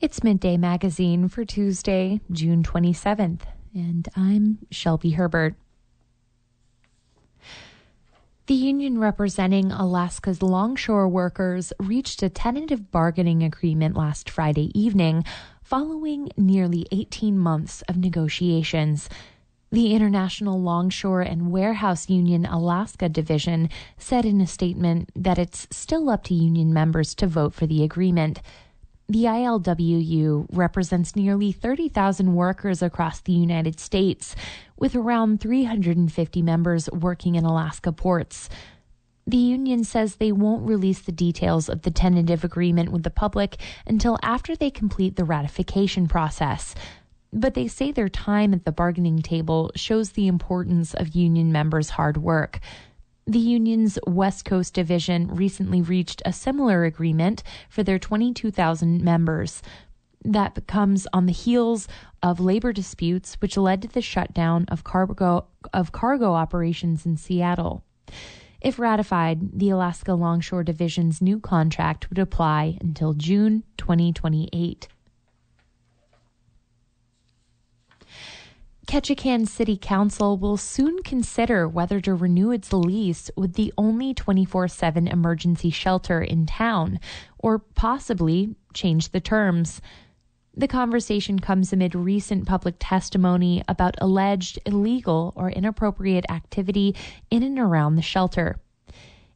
It's Midday Magazine for Tuesday, June 27th, and I'm Shelby Herbert. The union representing Alaska's longshore workers reached a tentative bargaining agreement last Friday evening following nearly 18 months of negotiations. The International Longshore and Warehouse Union Alaska Division said in a statement that it's still up to union members to vote for the agreement. The ILWU represents nearly 30,000 workers across the United States, with around 350 members working in Alaska ports. The union says they won't release the details of the tentative agreement with the public until after they complete the ratification process. But they say their time at the bargaining table shows the importance of union members' hard work. The union's West Coast division recently reached a similar agreement for their 22,000 members. That comes on the heels of labor disputes which led to the shutdown of cargo of cargo operations in Seattle. If ratified, the Alaska Longshore Division's new contract would apply until June 2028. Ketchikan City Council will soon consider whether to renew its lease with the only 24 7 emergency shelter in town, or possibly change the terms. The conversation comes amid recent public testimony about alleged illegal or inappropriate activity in and around the shelter.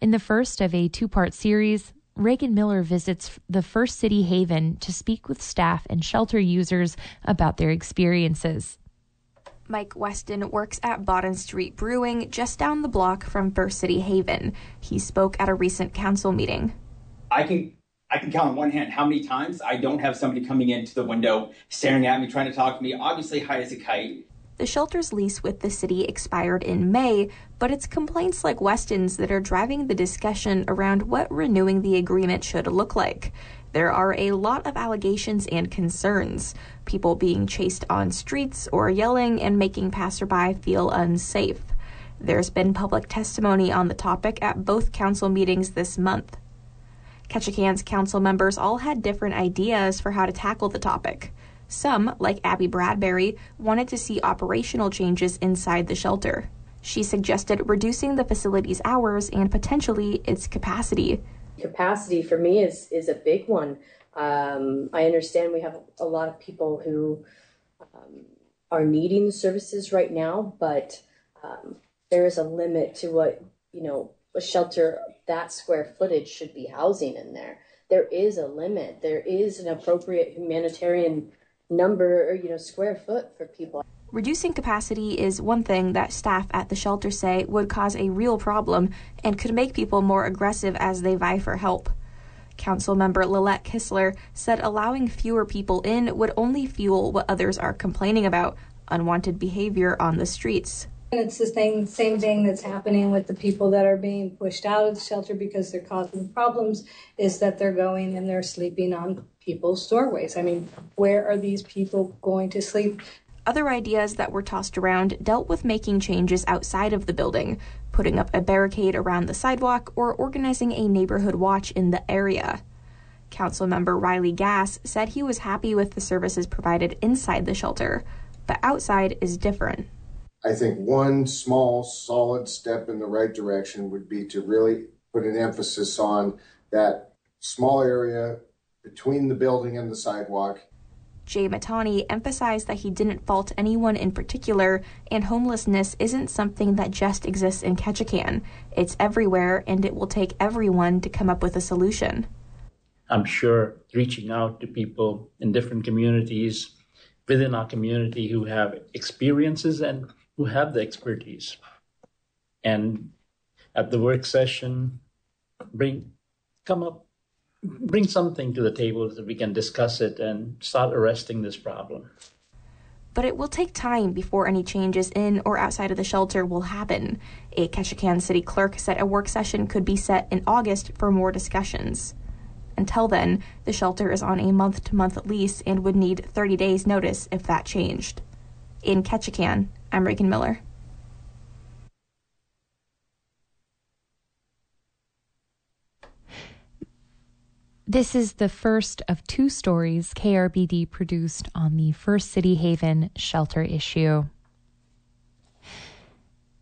In the first of a two part series, Reagan Miller visits the First City Haven to speak with staff and shelter users about their experiences. Mike Weston works at Bawden Street Brewing just down the block from First City Haven. He spoke at a recent council meeting. I can I can count on one hand how many times I don't have somebody coming into the window staring at me trying to talk to me, obviously high as a kite. The shelter's lease with the city expired in May, but it's complaints like Weston's that are driving the discussion around what renewing the agreement should look like. There are a lot of allegations and concerns. People being chased on streets or yelling and making passerby feel unsafe. There's been public testimony on the topic at both council meetings this month. Ketchikan's council members all had different ideas for how to tackle the topic. Some, like Abby Bradberry, wanted to see operational changes inside the shelter. She suggested reducing the facility's hours and potentially its capacity capacity for me is is a big one. Um, I understand we have a lot of people who um, are needing the services right now, but um, there is a limit to what you know a shelter that square footage should be housing in there. There is a limit. There is an appropriate humanitarian number, or, you know, square foot for people. Reducing capacity is one thing that staff at the shelter say would cause a real problem and could make people more aggressive as they vie for help. Council member Lallette Kistler said allowing fewer people in would only fuel what others are complaining about unwanted behavior on the streets. It's the same same thing that's happening with the people that are being pushed out of the shelter because they're causing problems is that they're going and they're sleeping on people's doorways. I mean, where are these people going to sleep? Other ideas that were tossed around dealt with making changes outside of the building, putting up a barricade around the sidewalk, or organizing a neighborhood watch in the area. Councilmember Riley Gass said he was happy with the services provided inside the shelter, but outside is different. I think one small, solid step in the right direction would be to really put an emphasis on that small area between the building and the sidewalk Jai Mahtani emphasized that he didn't fault anyone in particular, and homelessness isn't something that just exists in Ketchikan. It's everywhere, and it will take everyone to come up with a solution. I'm sure reaching out to people in different communities within our community who have experiences and who have the expertise. And at the work session, bring come up bring something to the table that we can discuss it and start arresting this problem. But it will take time before any changes in or outside of the shelter will happen. A Ketchikan city clerk said a work session could be set in August for more discussions. Until then, the shelter is on a month to month lease and would need 30 days' notice if that changed. In Ketchikan, I'm Reagan Miller. This is the first of two stories KRBD produced on the First City Haven shelter issue.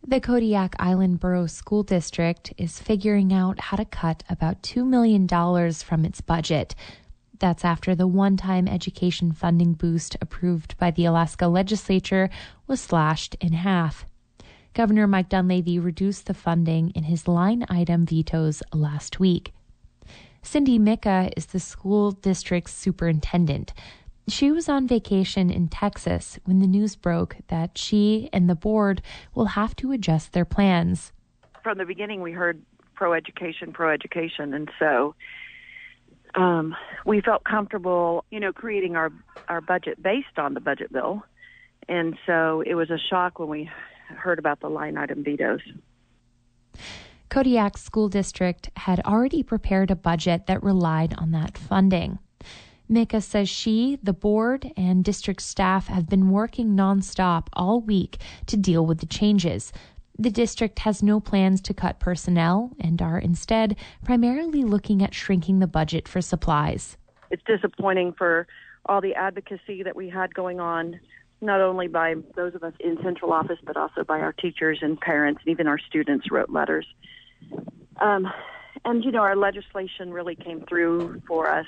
The Kodiak Island Borough School District is figuring out how to cut about $2 million from its budget. That's after the one time education funding boost approved by the Alaska legislature was slashed in half. Governor Mike Dunleavy reduced the funding in his line item vetoes last week. Cyndy Mika is the school district's superintendent. She was on vacation in Texas when the news broke that she and the board will have to adjust their plans. From the beginning, we heard pro education, pro education, and so um, we felt comfortable, you know, creating our our budget based on the budget bill. And so it was a shock when we heard about the line item vetoes. Kodiak School District had already prepared a budget that relied on that funding. Mika says she, the board, and district staff have been working nonstop all week to deal with the changes. The district has no plans to cut personnel and are instead primarily looking at shrinking the budget for supplies. It's disappointing for all the advocacy that we had going on, not only by those of us in central office, but also by our teachers and parents, and even our students wrote letters. Um, and, you know, our legislation really came through for us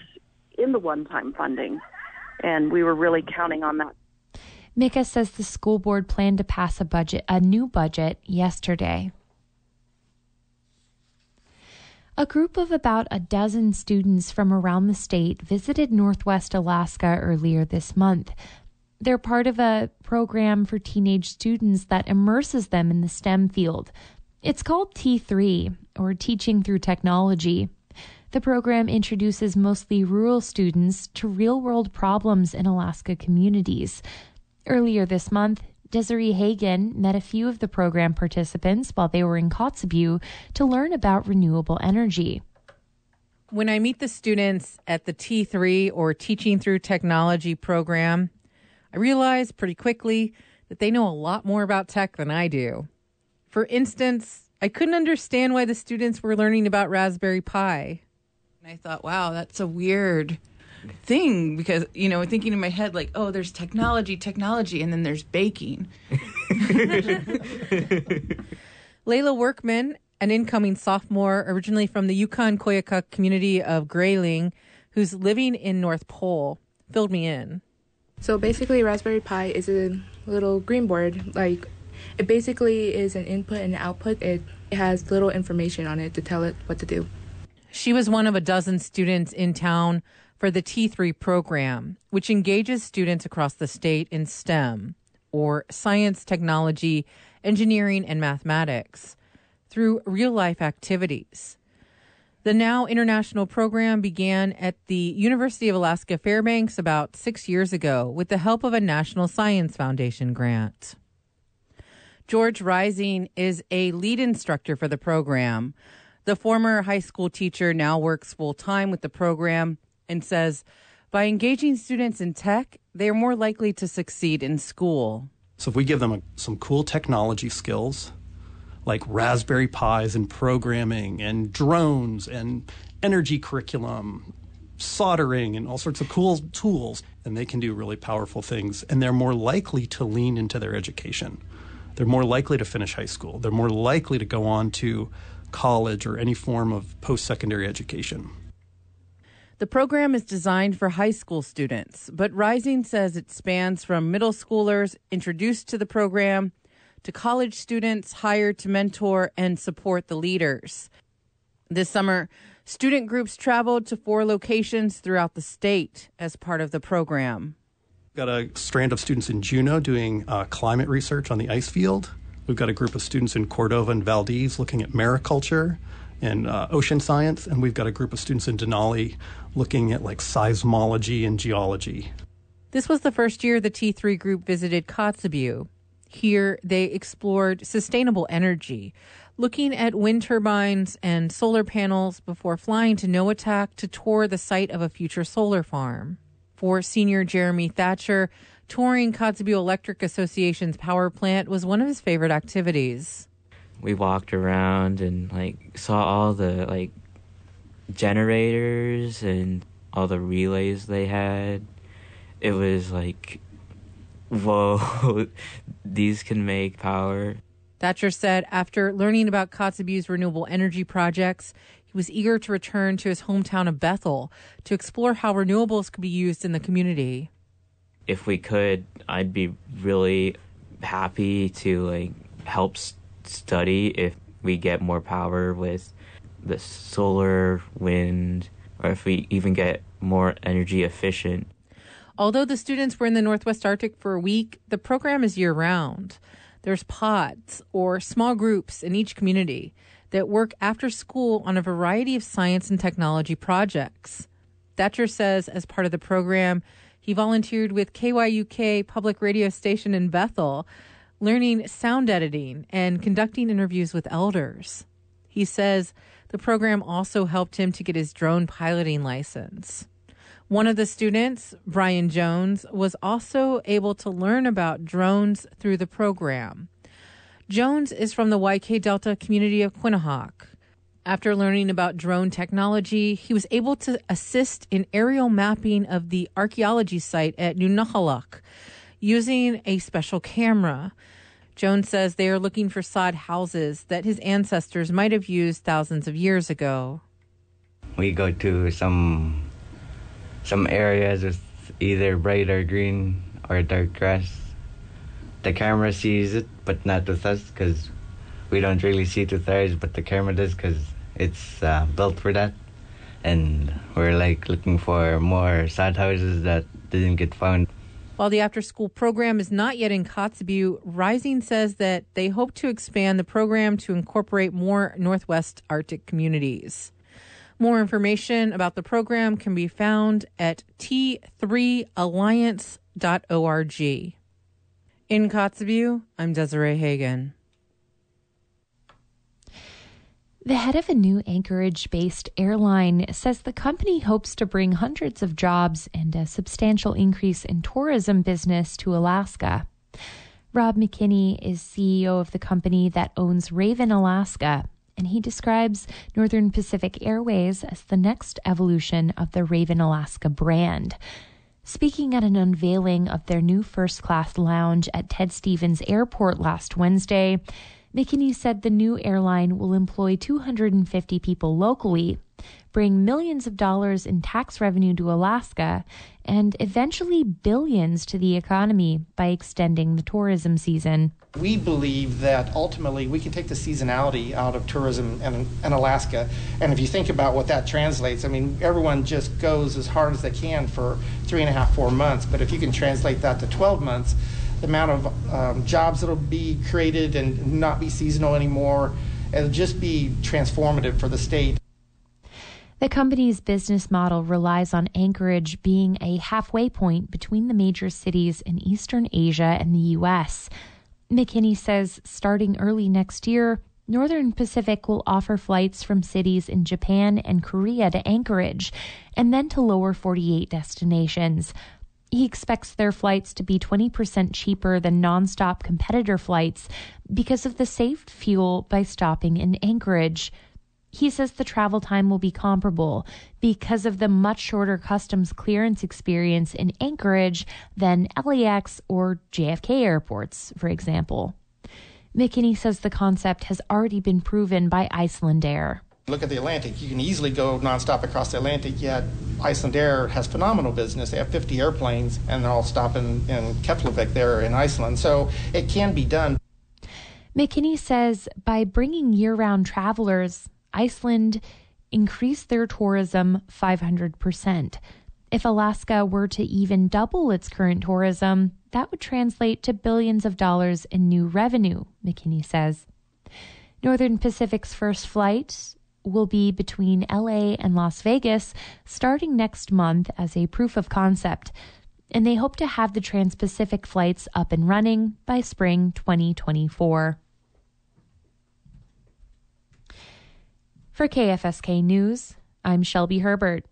in the one time funding, and we were really counting on that. Mika says the school board planned to pass a budget, a new budget, yesterday. A group of about a dozen students from around the state visited Northwest Alaska earlier this month. They're part of a program for teenage students that immerses them in the STEM field. It's called T3, or Teaching Through Technology. The program introduces mostly rural students to real world problems in Alaska communities. Earlier this month, Desiree Hagen met a few of the program participants while they were in Kotzebue to learn about renewable energy. When I meet the students at the T3 or Teaching Through Technology program, I realize pretty quickly that they know a lot more about tech than I do. For instance, I couldn't understand why the students were learning about Raspberry Pi. And I thought, wow, that's a weird thing because, you know, thinking in my head, like, oh, there's technology, technology, and then there's baking. Layla Workman, an incoming sophomore originally from the Yukon Koyukuk community of Grayling, who's living in North Pole, filled me in. So basically, Raspberry Pi is a little green board, like it basically is an input and output. It has little information on it to tell it what to do. She was one of a dozen students in town for the T3 program, which engages students across the state in STEM, or science, technology, engineering, and mathematics, through real life activities. The now international program began at the University of Alaska Fairbanks about six years ago with the help of a National Science Foundation grant. George Rising is a lead instructor for the program. The former high school teacher now works full time with the program and says by engaging students in tech, they are more likely to succeed in school. So if we give them a, some cool technology skills, like Raspberry Pis and programming and drones and energy curriculum, soldering and all sorts of cool tools, and they can do really powerful things. And they're more likely to lean into their education they're more likely to finish high school. They're more likely to go on to college or any form of post secondary education. The program is designed for high school students, but Rising says it spans from middle schoolers introduced to the program to college students hired to mentor and support the leaders. This summer, student groups traveled to four locations throughout the state as part of the program. We've got a strand of students in Juneau doing uh, climate research on the ice field. We've got a group of students in Cordova and Valdez looking at mariculture and uh, ocean science, and we've got a group of students in Denali looking at like seismology and geology. This was the first year the T3 group visited Kotzebue. Here, they explored sustainable energy, looking at wind turbines and solar panels before flying to Noatak to tour the site of a future solar farm for senior Jeremy Thatcher, touring Kotzebue Electric Association's power plant was one of his favorite activities. We walked around and like saw all the like generators and all the relays they had. It was like, whoa, these can make power. Thatcher said after learning about Kotzebue's renewable energy projects, he was eager to return to his hometown of Bethel to explore how renewables could be used in the community. If we could, I'd be really happy to like help study if we get more power with the solar, wind, or if we even get more energy efficient. Although the students were in the Northwest Arctic for a week, the program is year round. There's pods or small groups in each community that work after school on a variety of science and technology projects. Thatcher says as part of the program, he volunteered with KYUK public radio station in Bethel, learning sound editing and conducting interviews with elders. He says the program also helped him to get his drone piloting license. One of the students, Brian Jones, was also able to learn about drones through the program. Jones is from the YK Delta community of Quinhagak. After learning about drone technology, he was able to assist in aerial mapping of the archaeology site at Nunalleq using a special camera. Jones says they are looking for sod houses that his ancestors might have used thousands of years ago. We go to some some areas with either bright or green or dark grass. The camera sees it, but not with us because we don't really see it with ours, but the camera does because it's uh, built for that. And we're like looking for more sod houses that didn't get found. While the after school program is not yet in Kotzebue, Rising says that they hope to expand the program to incorporate more Northwest Arctic communities. More information about the program can be found at t3alliance.org. In Kotzebue, I'm Desiree Hagen. The head of a new Anchorage based airline says the company hopes to bring hundreds of jobs and a substantial increase in tourism business to Alaska. Rob McKinney is CEO of the company that owns Ravn Alaska, and he describes Northern Pacific Airways as the next evolution of the Ravn Alaska brand. Speaking at an unveiling of their new first class lounge at Ted Stevens Airport last Wednesday, McKinney said the new airline will employ 250 people locally, bring millions of dollars in tax revenue to Alaska, and eventually billions to the economy by extending the tourism season. We believe that ultimately we can take the seasonality out of tourism in, Alaska. And if you think about what that translates, I mean, everyone just goes as hard as they can for three and a half, four months. But if you can translate that to 12 months, the amount of um, jobs that'll be created and not be seasonal anymore. It'll just be transformative for the state. The company's business model relies on Anchorage being a halfway point between the major cities in Eastern Asia and the U.S. McKinney says starting early next year, Northern Pacific will offer flights from cities in Japan and Korea to Anchorage, and then to lower 48 destinations. He expects their flights to be 20% cheaper than nonstop competitor flights because of the saved fuel by stopping in Anchorage. He says the travel time will be comparable because of the much shorter customs clearance experience in Anchorage than LAX or JFK airports, for example. McKinney says the concept has already been proven by Icelandair. Look at the Atlantic. You can easily go nonstop across the Atlantic, yet Icelandair has phenomenal business. They have 50 airplanes, and they're all stopping in Keflavik there in Iceland. So it can be done. McKinney says by bringing year round travelers, Iceland increased their tourism 500%. If Alaska were to even double its current tourism, that would translate to billions of dollars in new revenue, McKinney says. Northern Pacific's first flight will be between LA and Las Vegas starting next month as a proof of concept, and they hope to have the Trans Pacific flights up and running by spring 2024. For KFSK News, I'm Shelby Herbert.